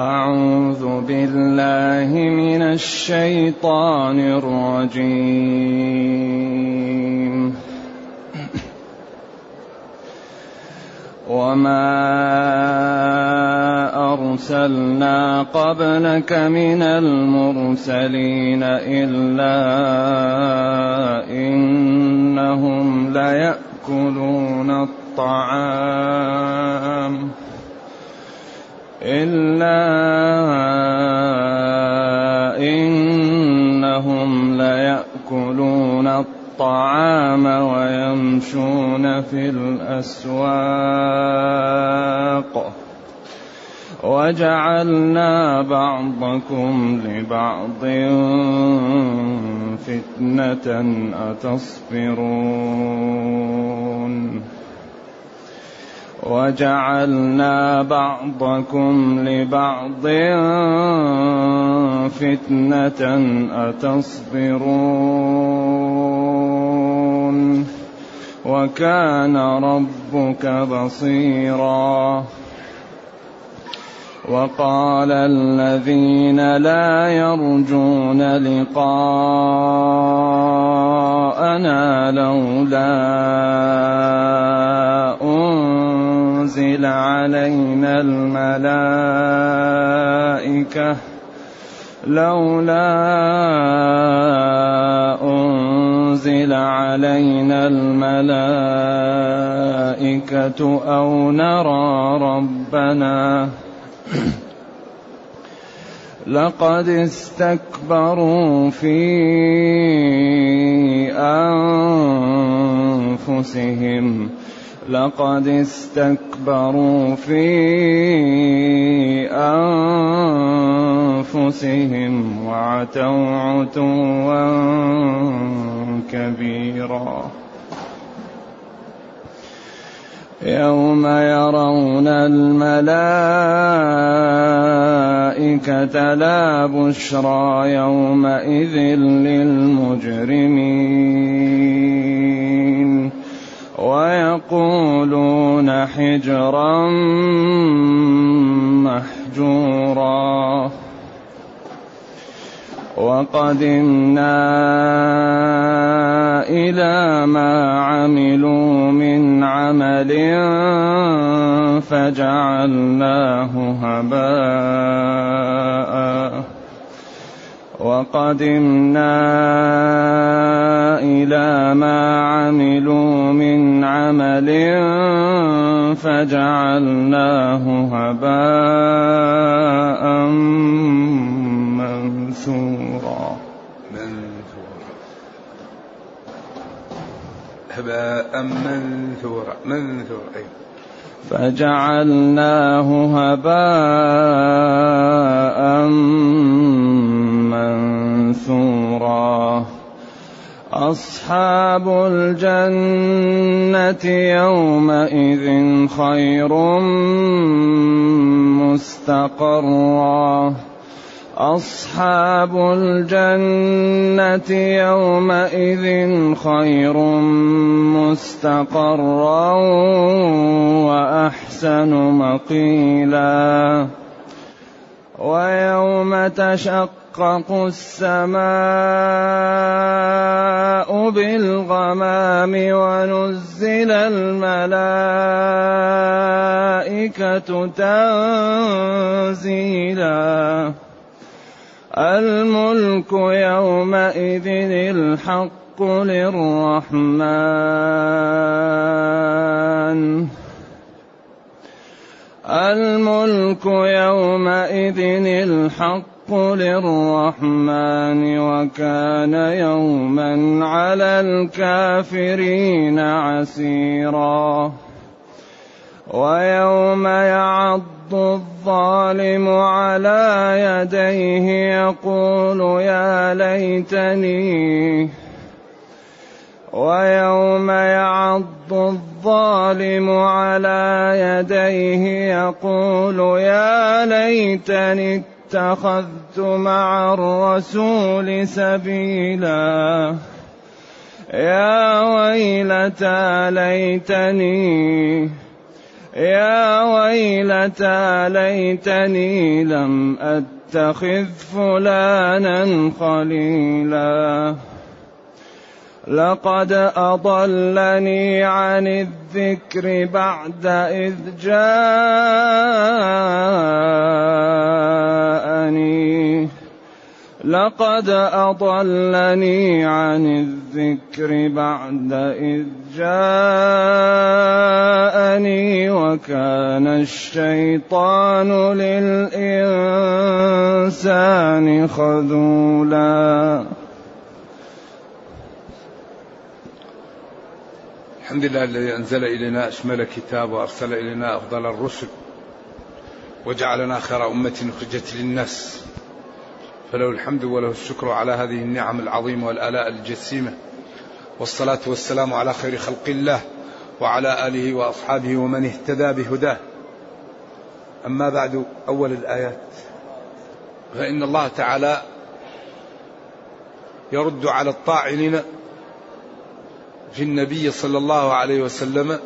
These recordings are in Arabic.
أعوذ بالله من الشيطان الرجيم. وما أرسلنا قبلك من المرسلين إلا إنهم ليأكلون الطعام. إلا إنهم ليأكلون الطعام ويمشون في الأسواق وجعلنا بعضكم لبعض فتنة أتصبرون وجعلنا بعضكم لبعض فتنة أتصبرون وكان ربك بصيراً وقال الذين لا يرجون لقاءنا لولا أنزل علينا الملائكة لولا أنزل علينا الملائكة أو نرى ربنا. لقد استكبروا في أنفسهم لقد استكبروا في أنفسهم وعتوا عتوا كبيرا. يوم يرون الملائكة لا بشرى يومئذ للمجرمين. ويقولون حجرا محجورا. وقدمنا إلى ما عملوا من عمل فجعلناه هباء. وقدمنا إلى ما عملوا من عمل فجعلناه هباء منثورا. هباء منثورا منثورا فجعلناه هباء منثورا أصحاب الجنة يومئذ خير مستقرا. أصحاب الجنة يومئذ خير مستقرا وأحسن مقيلا. ويوم تشقق السماء بالغمام ونزل الملائكة تنزيلا. الملك يومئذ الحق للرحمن. الملك يومئذ الحق للرحمن وكان يوما على الكافرين عسيرا ويوم يعض الظالم على يديه يقول يا ليتني ويوم يعض الظالم على يديه يقول يا ليتني اتخذت مع الرسول سبيلا. يا ويلتى ليتني يا ويلتى ليتني لم أتخذ فلانا خليلا. لقد أضلني عن الذكر بعد إذ جاءني لقد أضلني عن الذكر بعد إذ جاءني وكان الشيطان للإنسان خذولا. الحمد لله الذي أنزل إلينا أشمل كتاب وأرسل إلينا أفضل الرسل. وجعلنا خير أمة أخرجت للناس. فله الحمد وله الشكر على هذه النعم العظيمة والآلاء الجسيمة. والصلاة والسلام على خير خلق الله وعلى آله وأصحابه ومن اهتدى بهداه. أما بعد أول الآيات. فإن الله تعالى يرد على الطاعنين في النبي صلى الله عليه وسلم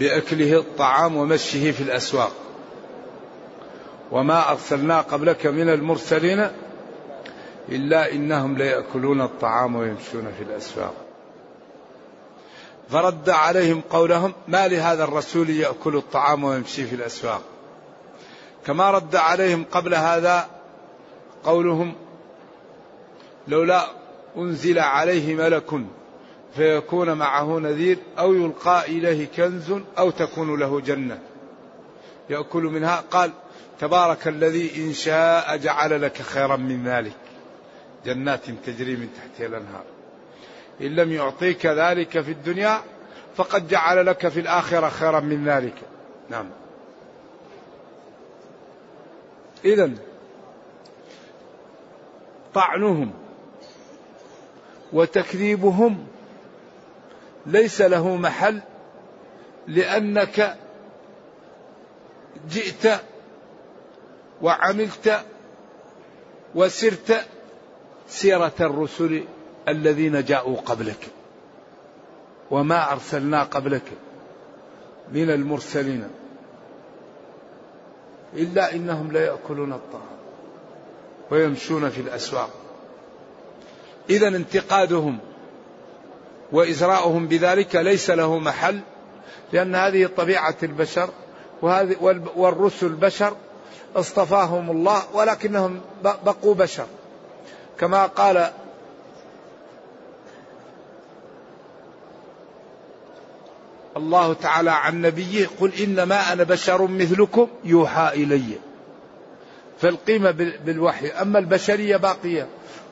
بأكله الطعام ومشه في الأسواق. وما أرسلنا قبلك من المرسلين إلا إنهم ليأكلون الطعام ويمشون في الأسواق. فرد عليهم قولهم ما لهذا الرسول يأكل الطعام ويمشي في الأسواق؟ كما رد عليهم قبل هذا قولهم لولا أنزل عليه ملك فيكون معه نذير أو يلقى إليه كنز أو تكون له جنة. يأكل منها. قال تبارك الذي إن شاء جعل لك خيرا من ذلك جنات تجري من تحتها الأنهار. إن لم يعطيك ذلك في الدنيا فقد جعل لك في الآخرة خيرا من ذلك نعم. إذا طعنهم وتكذيبهم ليس له محل لأنك جئت وعملت وسرت سيرة الرسل الذين جاءوا قبلك وما أرسلنا قبلك من المرسلين إلا إنهم ليأكلون الطعام ويمشون في الأسواق. إذا انتقادهم وإزراؤهم بذلك ليس له محل لأن هذه طبيعة البشر وهذه والرسل بشر اصطفاهم الله ولكنهم بقوا بشر. كما قال الله تعالى عن نبيه قل إنما أنا بشر مثلكم يوحى إلي. فالقيمة بالوحي. أما البشرية باقية.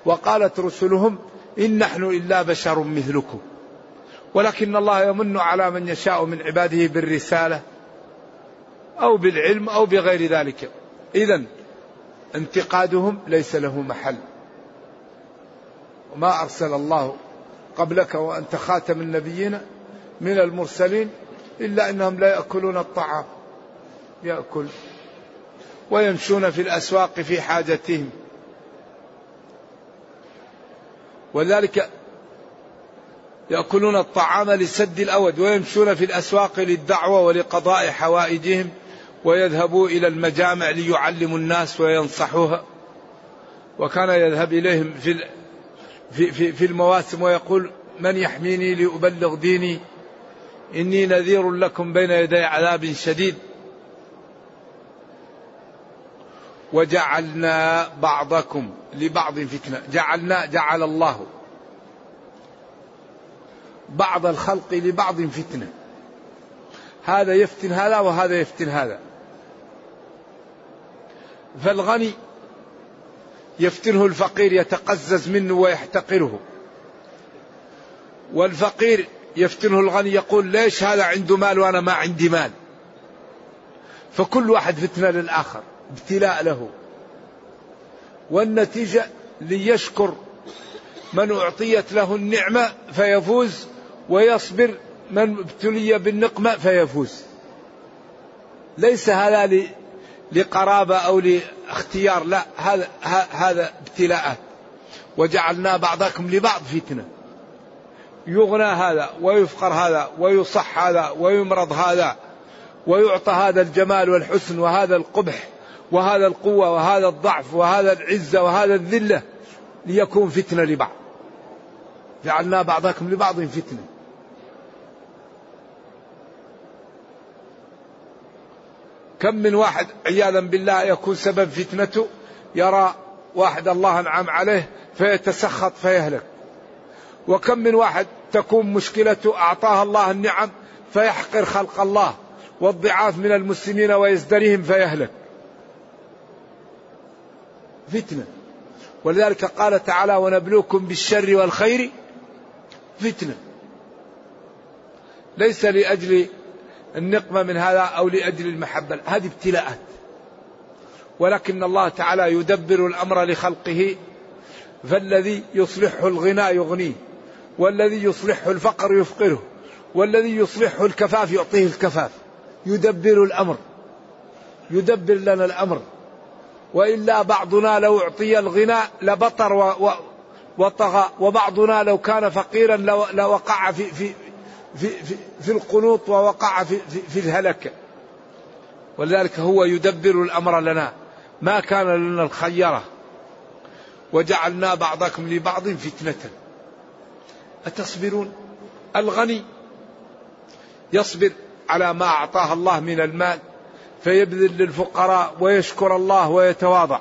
وقالت رسلهم إن نحن إلا بشر مثلكم. ولكن الله يمن على من يشاء من عباده بالرسالة أو بالعلم أو بغير ذلك. إذا انتقادهم ليس له محل. وما أرسل الله قبلك وأنت خاتم النبيين من المرسلين إلا أنهم لا يأكلون الطعام. يأكل. ويمشون في الأسواق في حاجتهم. ولذلك يأكلون الطعام لسد الأود ويمشون في الأسواق للدعوة ولقضاء حوائجهم ويذهبوا إلى المجامع ليعلموا الناس وينصحوها وكان يذهب إليهم في في في, في المواسم ويقول من يحميني لأبلغ ديني؟ إني نذير لكم بين يدي عذاب شديد. وجعلنا بعضكم لبعض فتنة. جعلنا جعل الله بعض الخلق لبعض فتنة. هذا يفتن هذا وهذا يفتن هذا. فالغني يفتنه الفقير يتقزز منه ويحتقره. والفقير يفتنه الغني يقول ليش هذا عنده مال وأنا ما عندي مال؟ فكل واحد فتنة للآخر. ابتلاء له. والنتيجة ليشكر من أعطيت له النعمة فيفوز ويصبر من ابتلي بالنقمة فيفوز. ليس هذا لقرابة أو لاختيار لا هذا هذا ابتلاءات. وجعلنا بعضكم لبعض فتنة. يغنى هذا ويفقر هذا ويصح هذا ويمرض هذا ويعطى هذا الجمال والحسن وهذا القبح. وهذا القوة وهذا الضعف وهذا العزة وهذا الذلة ليكون فتنة لبعض. جعلنا بعضكم لبعض فتنة. كم من واحد عياذا بالله يكون سبب فتنته يرى واحد الله أنعم عليه فيتسخط فيهلك. وكم من واحد تكون مشكلته اعطاها الله النعم فيحقر خلق الله والضعاف من المسلمين ويزدريهم فيهلك. فتنة. ولذلك قال تعالى ونبلوكم بالشر والخير فتنة. ليس لأجل النقمه من هذا أو لأجل المحبة هذه ابتلاءات. ولكن الله تعالى يدبر الأمر لخلقه فالذي يصلحه الغنى يغنيه والذي يصلحه الفقر يفقره والذي يصلحه الكفاف يعطيه الكفاف. يدبر الأمر يدبر لنا الأمر. وإلا بعضنا لو اعطي الغنى لبطر و و وطغى وبعضنا لو كان فقيرا لوقع في في في في, في القنوط ووقع في, في, في الهلكه ولذلك هو يدبر الأمر لنا. ما كان لنا الخيره وجعلنا بعضكم لبعض فتنة. أتصبرون؟ الغني يصبر على ما أعطاه الله من المال. فيبذل للفقراء ويشكر الله ويتواضع.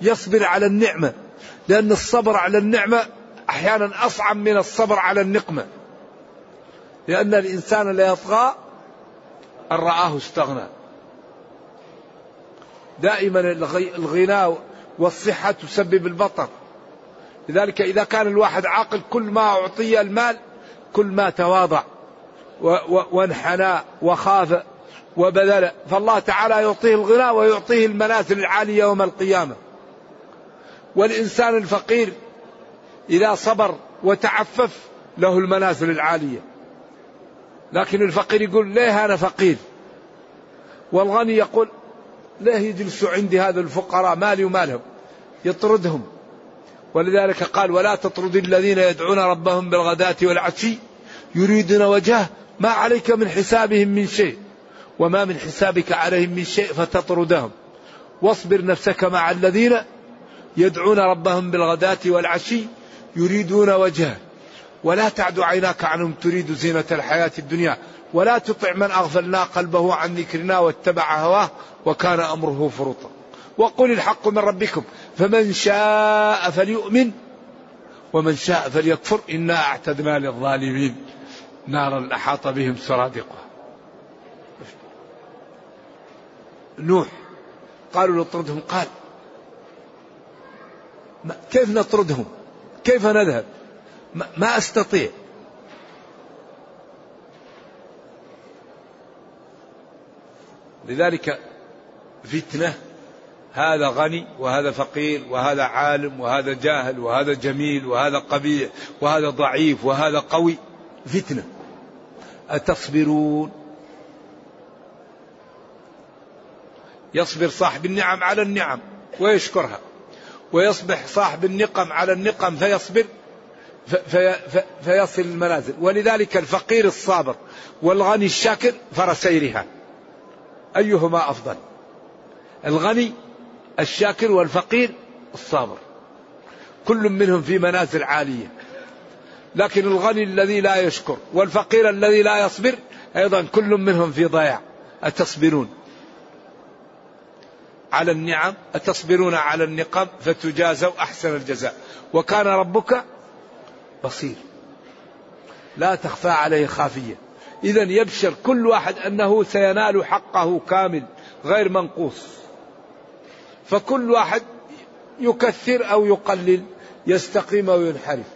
يصبر على النعمة لأن الصبر على النعمة أحيانا أصعب من الصبر على النقمة. لأن الإنسان لا يطغى أن رآه استغنى. دائما الغنى والصحة تسبب البطر. لذلك إذا كان الواحد عاقل كل ما أعطي المال كل ما تواضع وانحنى وخاف وبذل. فالله تعالى يعطيه الغنى ويعطيه المنازل العالية يوم القيامة. والإنسان الفقير إذا صبر وتعفف له المنازل العالية. لكن الفقير يقول ليه أنا فقير؟ والغني يقول ليه يجلسوا عندي هذا الفقراء مالي ومالهم؟ يطردهم. ولذلك قال ولا تطرد الذين يدعون ربهم بالغداة والعشي يريدون وجهه. ما عليك من حسابهم من شيء. وما من حسابك عليهم من شيء فتطردهم. واصبر نفسك مع الذين يدعون ربهم بالغداة والعشي يريدون وجهه. ولا تعد عيناك عنهم تريد زينة الحياة الدنيا. ولا تطع من أغفلنا قلبه عن ذكرنا واتبع هواه وكان أمره فرطا وقل الحق من ربكم فمن شاء فليؤمن ومن شاء فليكفر. إنا أعتدنا للظالمين. نارا أحاط بهم سرادقها. نوح قالوا نطردهم قال كيف نطردهم؟ كيف نذهب؟ ما أستطيع. لذلك فتنة. هذا غني وهذا فقير وهذا عالم وهذا جاهل وهذا جميل وهذا قبيح وهذا ضعيف وهذا قوي. فتنة. أتصبرون؟ يصبر صاحب النعم على النعم ويشكرها. ويصبح صاحب النقم على النقم فيصبر في في فيصل المنازل. ولذلك الفقير الصابر والغني الشاكر فرسيرها أيهما أفضل؟ الغني الشاكر والفقير الصابر. كل منهم في منازل عالية. لكن الغني الذي لا يشكر والفقير الذي لا يصبر أيضا كل منهم في ضياع. أتصبرون؟ على النعم أتصبرون على النقم فتجازوا أحسن الجزاء. وكان ربك بصير. لا تخفى عليه خافية. إذا يبشر كل واحد أنه سينال حقه كامل غير منقوص. فكل واحد يكثر أو يقلل يستقيم أو ينحرف.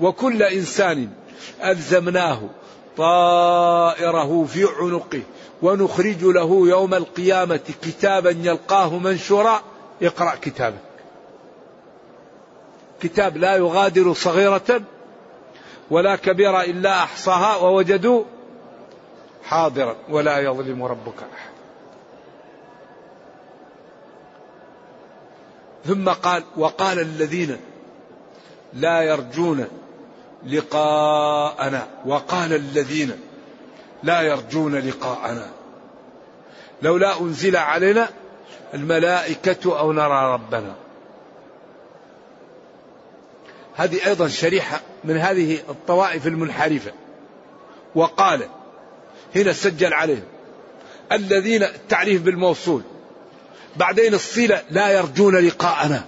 وكل إنسان ألزمناه طائره في عنقه. ونخرج له يوم القيامة كتابا يلقاه منشورا. اقرأ كتابك. كتاب لا يغادر صغيرة ولا كبيرة إلا أحصاها ووجدوا حاضرا ولا يظلم ربك أحد. ثم قال وقال الذين لا يرجون لقاءنا وقال الذين لا يرجون لقاءنا. لولا أنزل علينا الملائكة أو نرى ربنا. هذه أيضا شريحة من هذه الطوائف المنحرفة. وقال هنا سجل عليهم الذين التعريف بالموصول بعدين الصلة لا يرجون لقاءنا.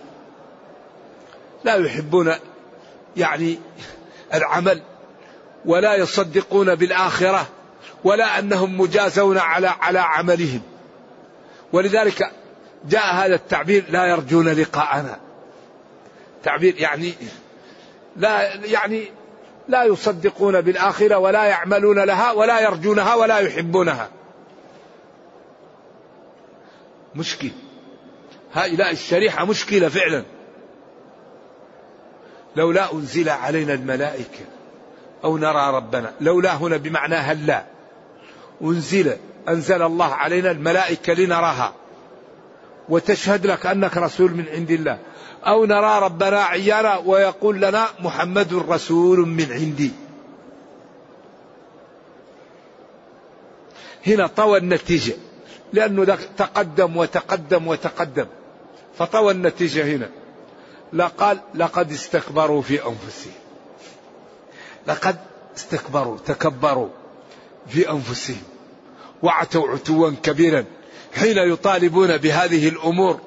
لا يحبون يعني العمل ولا يصدقون بالآخرة. ولا أنهم مجازون على على عملهم. ولذلك جاء هذا التعبير لا يرجون لقاءنا. تعبير يعني لا يعني لا يصدقون بالآخرة ولا يعملون لها ولا يرجونها ولا يحبونها. مشكل. هؤلاء الشريحة مشكلة فعلا. لولا أنزل علينا الملائكة أو نرى ربنا لولا هنا بمعنى هلا. أنزل أنزل الله علينا الملائكة لنراها. وتشهد لك أنك رسول من عند الله. أو نرى ربنا عيانا ويقول لنا محمد رسول من عندي. هنا طوى النتيجة. لأنه تقدم وتقدم وتقدم. فطوى النتيجة هنا. لقال لقد استكبروا في أنفسهم. لقد استكبروا تكبروا. في أنفسهم وعتوا عتوا كبيرا حين يطالبون بهذه الأمور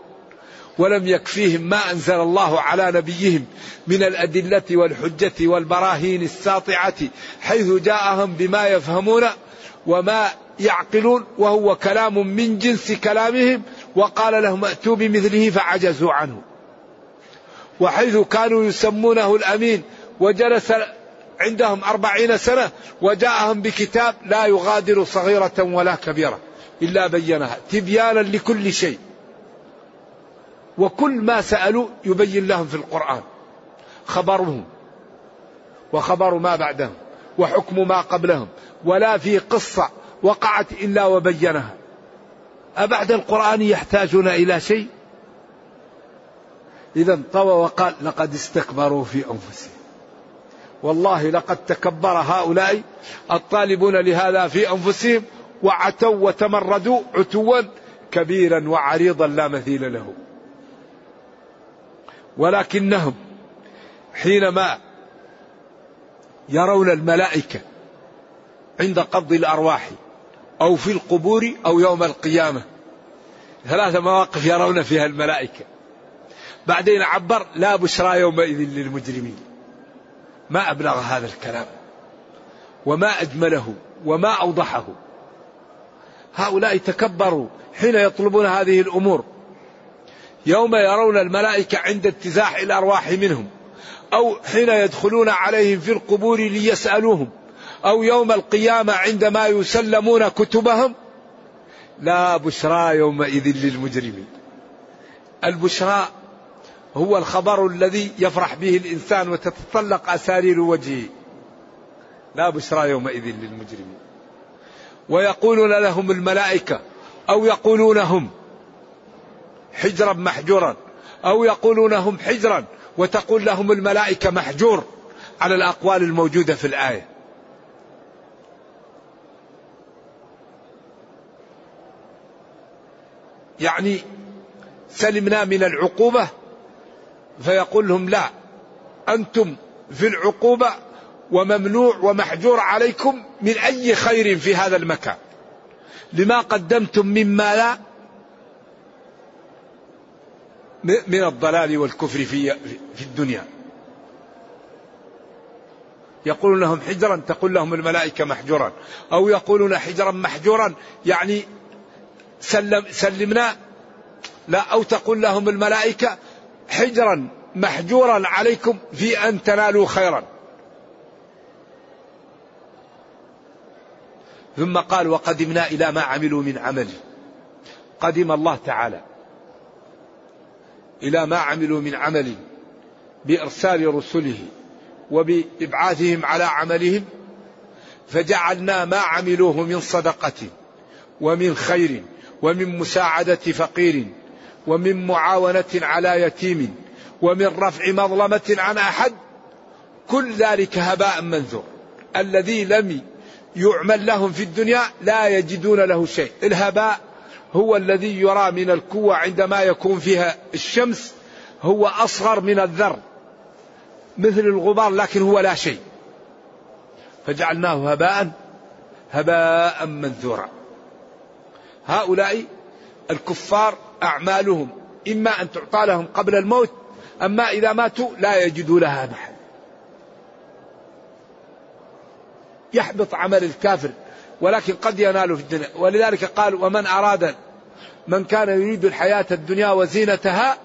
ولم يكفيهم ما أنزل الله على نبيهم من الأدلة والحجة والبراهين الساطعة حيث جاءهم بما يفهمون وما يعقلون وهو كلام من جنس كلامهم وقال لهم ائتوا بمثله فعجزوا عنه وحيث كانوا يسمونه الأمين وجلس عندهم أربعين سنة وجاءهم بكتاب لا يغادر صغيرة ولا كبيرة إلا بينها تبيانا لكل شيء. وكل ما سألوا يبين لهم في القرآن خبرهم وخبر ما بعدهم وحكم ما قبلهم ولا في قصة وقعت إلا وبينها. أبعد القرآن يحتاجون إلى شيء؟ إذا طوى وقال لقد استكبروا في أنفسهم. والله لقد تكبر هؤلاء الطالبون لهذا في أنفسهم وعتوا وتمردوا عتوا كبيرا وعريضا لا مثيل له. ولكنهم حينما يرون الملائكة عند قبض الأرواح أو في القبور أو يوم القيامة ثلاث مواقف يرون فيها الملائكة. بعدين عبر لا بشرى يومئذ للمجرمين. ما أبلغ هذا الكلام وما أجمله وما أوضحه. هؤلاء تكبروا حين يطلبون هذه الأمور. يوم يرون الملائكة عند اتزاح الأرواح منهم أو حين يدخلون عليهم في القبور ليسألوهم أو يوم القيامة عندما يسلمون كتبهم لا بشرى يومئذ للمجرمين. البشرى هو الخبر الذي يفرح به الإنسان وتتطلق أسارير وجهه. لا بشرى يومئذ للمجرمين. ويقولون لهم الملائكة أو يقولون هم حجرا محجورا أو يقولون هم حجرا وتقول لهم الملائكة محجور على الأقوال الموجودة في الآية. يعني سلمنا من العقوبة فيقول لهم لا أنتم في العقوبة وممنوع ومحجور عليكم من أي خير في هذا المكان. لما قدمتم مما لا من الضلال والكفر في في الدنيا. يقولون لهم حجرا تقول لهم الملائكة محجورا. أو يقولون حجرا محجورا يعني سلم سلمنا لا أو تقول لهم الملائكة حجرا محجورا عليكم في أن تنالوا خيرا. ثم قال وقدمنا إلى ما عملوا من عمل. قدم الله تعالى إلى ما عملوا من عمل بإرسال رسله وبإبعاثهم على عملهم فجعلنا ما عملوه من صدقة ومن خير ومن مساعدة فقير. ومن معاونة على يتيم ومن رفع مظلمة عن أحد كل ذلك هباء منثور الذي لم يعمل لهم في الدنيا لا يجدون له شيء. الهباء هو الذي يرى من الكوة عندما يكون فيها الشمس هو أصغر من الذر مثل الغبار لكن هو لا شيء. فجعلناه هباء هباء منثورا. هؤلاء الكفار أعمالهم إما أن تعطى لهم قبل الموت أما إذا ماتوا لا يجدوا لها محل. يحبط عمل الكافر ولكن قد ينال في الدنيا. ولذلك قال ومن أراد من كان يريد الحياة الدنيا وزينتها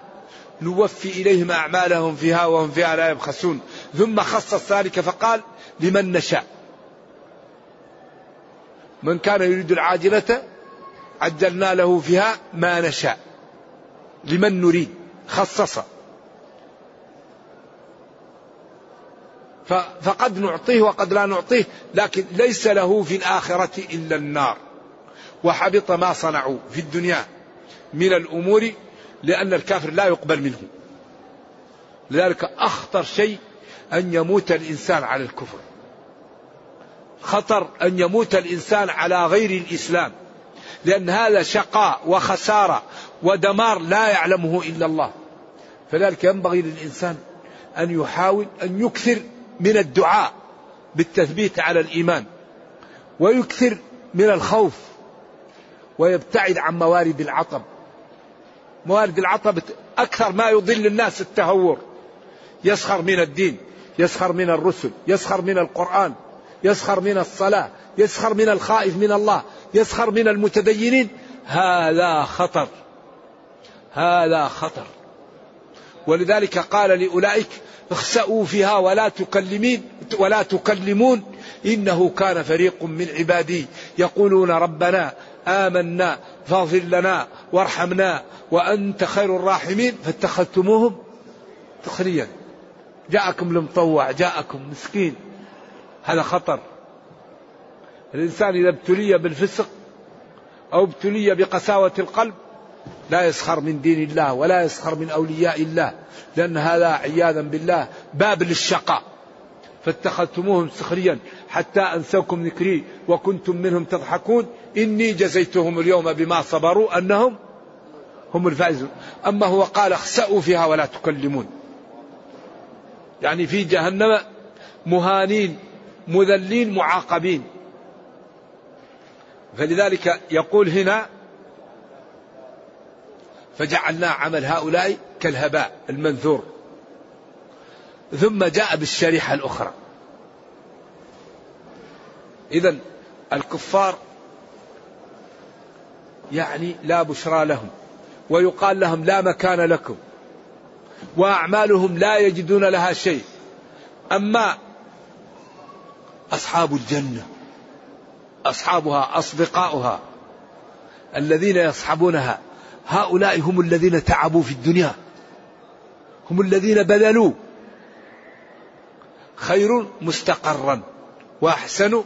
نوفي إليهم أعمالهم فيها وهم فيها لا يبخسون. ثم خصص ذلك فقال لمن نشاء. من كان يريد العاجلة عجلنا له فيها ما نشاء لمن نريد خصص. فقد نعطيه وقد لا نعطيه لكن ليس له في الآخرة إلا النار. وحبط ما صنعوا في الدنيا من الأمور لأن الكافر لا يقبل منه. لذلك أخطر شيء أن يموت الإنسان على الكفر. خطر أن يموت الإنسان على غير الإسلام. لأن هذا شقاء وخسارة ودمار لا يعلمه إلا الله. فذلك ينبغي للإنسان أن يحاول أن يكثر من الدعاء بالتثبيت على الإيمان ويكثر من الخوف ويبتعد عن موارد العطب. موارد العطب أكثر ما يضل الناس التهور. يسخر من الدين يسخر من الرسل يسخر من القرآن يسخر من الصلاة يسخر من الخائف من الله. يسخر من المتدينين. هذا خطر. هذا خطر. ولذلك قال لأولئك اخسأوا فيها ولا تكلمين ولا تكلمون. إنه كان فريق من عبادي يقولون ربنا آمنا فاغفر لنا وارحمنا وأنت خير الراحمين. فاتخذتموهم سخريا جاءكم المطوع جاءكم مسكين. هذا خطر. الإنسان إذا ابتلي بالفسق أو ابتلي بقساوة القلب لا يسخر من دين الله ولا يسخر من أولياء الله لأن هذا عياذا بالله باب للشقاء. فاتخذتموهم سخريا حتى أنسوكم ذكري وكنتم منهم تضحكون. إني جزيتهم اليوم بما صبروا أنهم هم الفائزون. أما هو قال اخسأوا فيها ولا تكلمون. يعني في جهنم مهانين مذلين معاقبين. فلذلك يقول هنا فجعلنا عمل هؤلاء كالهباء المنثور. ثم جاء بالشريحة الأخرى. إذا الكفار يعني لا بشرى لهم ويقال لهم لا مكان لكم وأعمالهم لا يجدون لها شيء. أما أصحاب الجنة أصحابها أصدقاؤها الذين يصحبونها. هؤلاء هم الذين تعبوا في الدنيا. هم الذين بذلوا. خير مستقرا وأحسن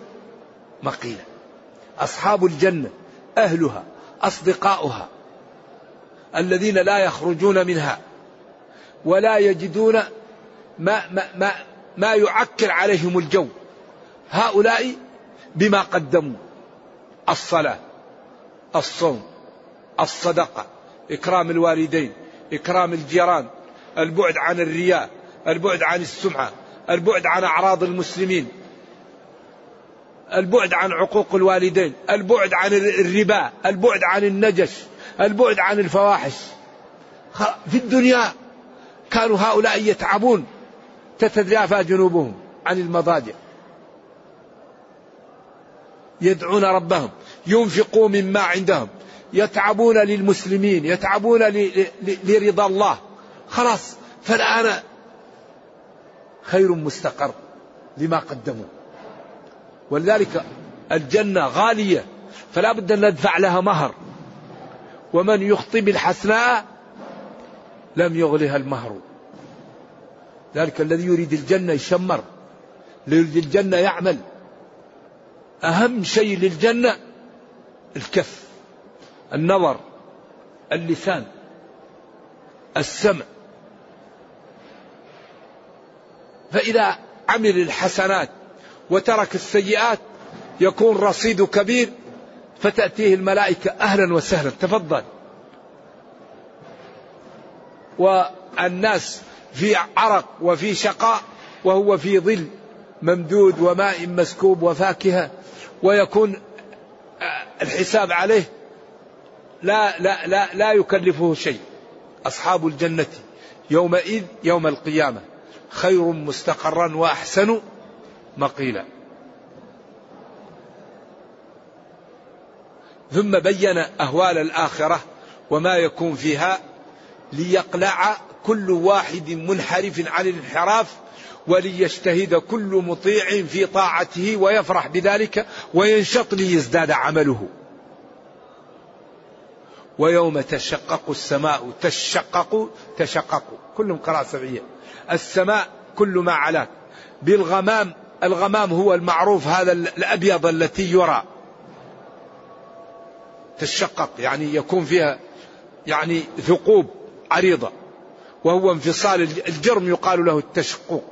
مقيلا. أصحاب الجنة أهلها أصدقاؤها الذين لا يخرجون منها ولا يجدون ما ما ما, ما يعكر عليهم الجو. هؤلاء بما قدموا. الصلاة الصوم الصدقة إكرام الوالدين إكرام الجيران البعد عن الرياء البعد عن السمعة البعد عن أعراض المسلمين البعد عن عقوق الوالدين البعد عن الربا البعد عن النجش البعد عن الفواحش. في الدنيا كانوا هؤلاء يتعبون. تتجافى جنوبهم عن المضاجع. يدعون ربهم ينفقوا مما عندهم يتعبون للمسلمين يتعبون لرضا الله. خلاص فالآن خير مستقر لما قدموا. ولذلك الجنة غالية فلا بد أن ندفع لها مهر. ومن يخطي بالحسناء لم يغلها المهر. ذلك الذي يريد الجنة يشمر يريد الجنة يعمل. أهم شيء للجنة الكف النظر اللسان السمع. فإذا عمل الحسنات وترك السيئات يكون رصيده كبير فتأتيه الملائكة أهلا وسهلا. تفضل. والناس في عرق وفي شقاء وهو في ظل ممدود وماء مسكوب وفاكهة. ويكون الحساب عليه لا لا لا لا يكلفه شيء. أصحاب الجنة يومئذ يوم القيامة خير مستقرا وأحسن مقيلا. ثم بين أهوال الآخرة وما يكون فيها ليقلع كل واحد منحرف عن الانحراف وليجتهد كل مطيع في طاعته ويفرح بذلك وينشط ليزداد عمله. ويوم تشقق السماء تشقق تشقق. كلهم قراءة سبعية. السماء كل ما علاك. بالغمام الغمام هو المعروف هذا الأبيض التي يرى. تشقق يعني يكون فيها يعني ثقوب عريضة. وهو انفصال الجرم يقال له التشقق.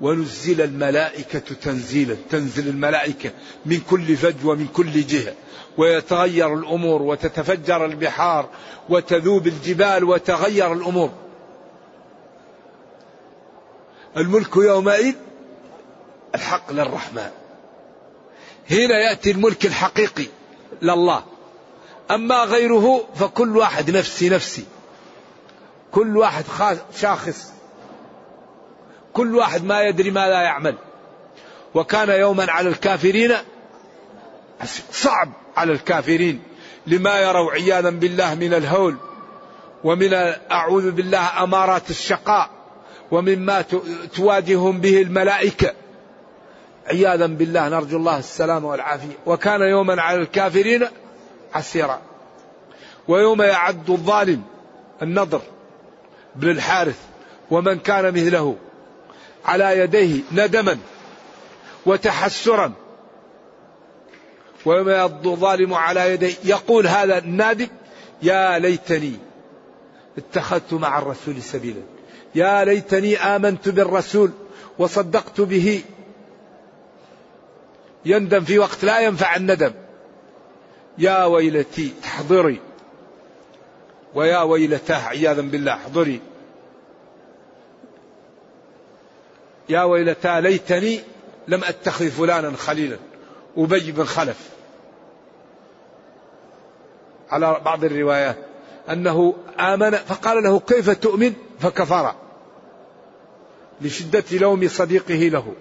ونزل الملائكة تنزيلا تنزل الملائكة من كل فج ومن كل جهة. ويتغير الأمور وتتفجر البحار وتذوب الجبال وتغير الأمور. الملك يومئذ الحق للرحمن. هنا يأتي الملك الحقيقي لله. أما غيره فكل واحد نفسي نفسي. كل واحد شاخص. كل واحد ما يدري ماذا يعمل. وكان يوما على الكافرين صعب على الكافرين. لما يروا عياذا بالله من الهول ومن أعوذ بالله أمارات الشقاء ومما تواجههم به الملائكة. عياذا بالله نرجو الله السلامة والعافية. وكان يوما على الكافرين عسيرا. ويوم يعد الظالم النضر. بن الحارث ومن كان مثله على يديه ندما وتحسرا ويوم يعض الظالم على يديه يقول هذا النادم يا ليتني اتخذت مع الرسول سبيلا يا ليتني آمنت بالرسول وصدقت به. يندم في وقت لا ينفع الندم. يا ويلتي احضري. ويا ويلتاه عياذا بالله احضري. يا ويلتى ليتني لم أتخذ فلانا خليلا أبي بن خلف. على بعض الروايات أنه آمن فقال له كيف تؤمن؟ فكفر. لشدة لوم صديقه له.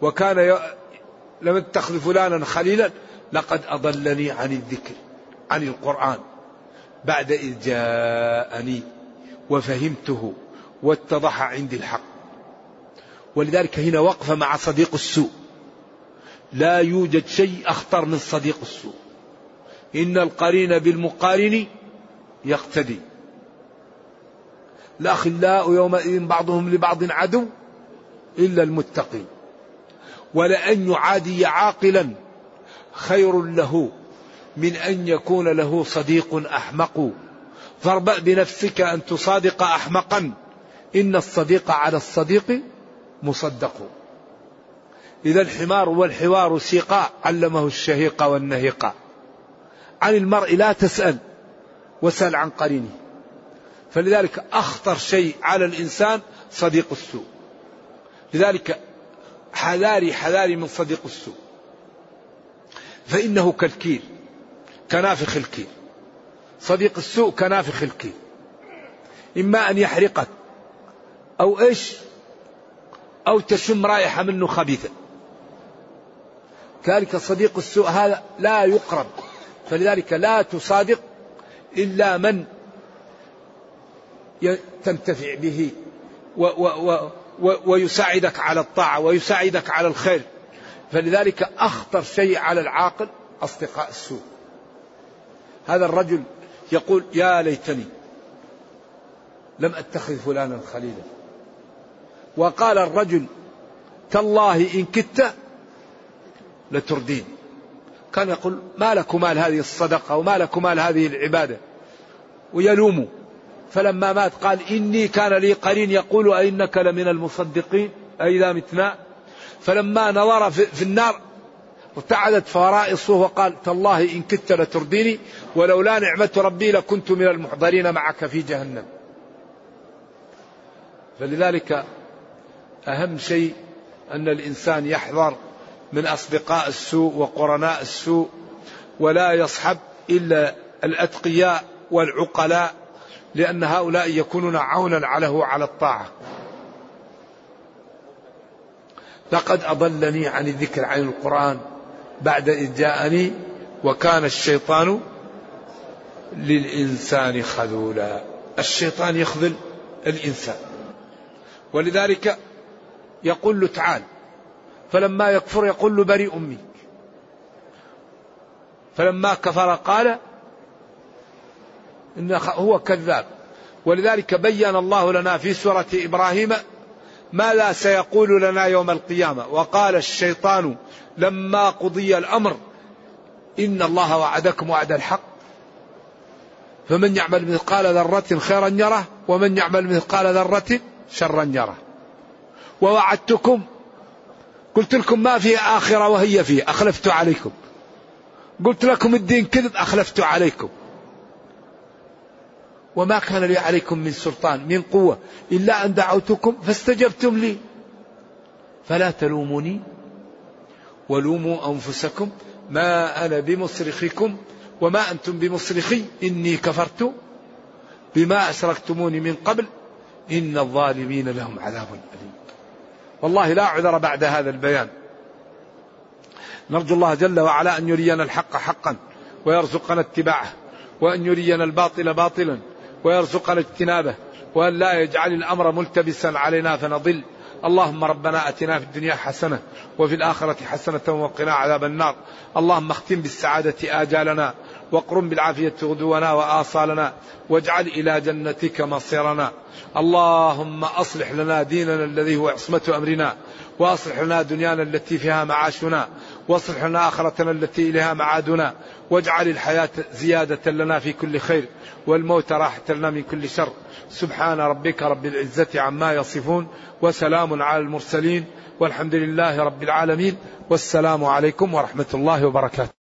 وكان ي... لم اتخذ فلانا خليلا لقد أضلني عن الذكر عن القرآن. بعد إذ جاءني وفهمته واتضح عندي الحق. ولذلك هنا وقفه مع صديق السوء. لا يوجد شيء أخطر من صديق السوء. إن القرين بالمقارن يقتدي. الاخلاء يومئذ بعضهم لبعض عدو إلا المتقين. ولأن يعادي عاقلا خير له من أن يكون له صديق أحمق. فاربأ بنفسك أن تصادق أحمقا. إن الصديق على الصديق مصدق. إذا الحمار والحوار سيقا علمه الشهيق والنهيق. عن المرء لا تسأل وسل عن قرينه. فلذلك أخطر شيء على الإنسان صديق السوء. لذلك حذاري حذاري من صديق السوء. فإنه كالكير كنافخ الكير صديق السوء كنافخ الكير إما أن يحرقك أو إيش؟ أو تشم رائحة منه خبيثة. كذلك صديق السوء هذا لا يقرب. فلذلك لا تصادق إلا من تنتفع به و و و ويساعدك على الطاعة ويساعدك على الخير. فلذلك أخطر شيء على العاقل أصدقاء السوء. هذا الرجل يقول يا ليتني لم أتخذ فلانا خليلا. وقال الرجل تالله إن كدت لتردين. كان يقول ما لك مال هذه الصدقة وما لك مال هذه العبادة؟ ويلوم. فلما مات قال إني كان لي قرين يقول أئنك لمن المصدقين أئذا متنا. فلما نظر في النار ارتعدت فرائصه وقال تالله إن كدت لترديني ولولا نعمة ربي لكنت من المحضرين معك في جهنم. فلذلك أهم شيء أن الإنسان يحذر من أصدقاء السوء وقرناء السوء ولا يصحب إلا الأتقياء والعقلاء لأن هؤلاء يكونون عونا عليه على الطاعة. لقد أضلني عن الذكر عن القرآن بعد إذ جاءني وكان الشيطان للإنسان خذولا. الشيطان يخذل الإنسان. ولذلك يقول له تعال. فلما يكفر يقول له بريء منك. فلما كفر قال إن هو كذاب. ولذلك بين الله لنا في سورة إبراهيم ماذا سيقول لنا يوم القيامة. وقال الشيطان لما قضي الأمر إن الله وعدكم وعد الحق. فمن يعمل مثقال ذرة خيرا يره ومن يعمل مثقال ذرة شرا يره. ووعدتكم قلت لكم ما في آخرة وهي فيه أخلفت عليكم. قلت لكم الدين كذب أخلفت عليكم. وما كان لي عليكم من سلطان من قوة إلا أن دعوتكم فاستجبتم لي. فلا تلوموني ولوموا أنفسكم ما أنا بمصرخكم وما أنتم بمصرخي. إني كفرت بما أشركتموني من قبل. إن الظالمين لهم عذاب أليم. والله لا عذر بعد هذا البيان. نرجو الله جل وعلا أن يرينا الحق حقا ويرزقنا اتباعه وأن يرينا الباطل باطلا. ويرزقنا اجتنابه وأن لا يجعل الأمر ملتبسا علينا فنضل. اللهم ربنا آتنا في الدنيا حسنة وفي الآخرة حسنة وقنا عذاب النار. اللهم اختم بالسعادة آجالنا واقرم بالعافية غدونا وآصالنا واجعل إلى جنتك مصيرنا. اللهم أصلح لنا ديننا الذي هو عصمة أمرنا وأصلح لنا دنيانا التي فيها معاشنا وأصلح لنا آخرتنا التي إليها معادنا واجعل الحياة زيادة لنا في كل خير والموت راحه لنا من كل شر. سبحان ربك رب العزة عما يصفون وسلام على المرسلين والحمد لله رب العالمين والسلام عليكم ورحمة الله وبركاته.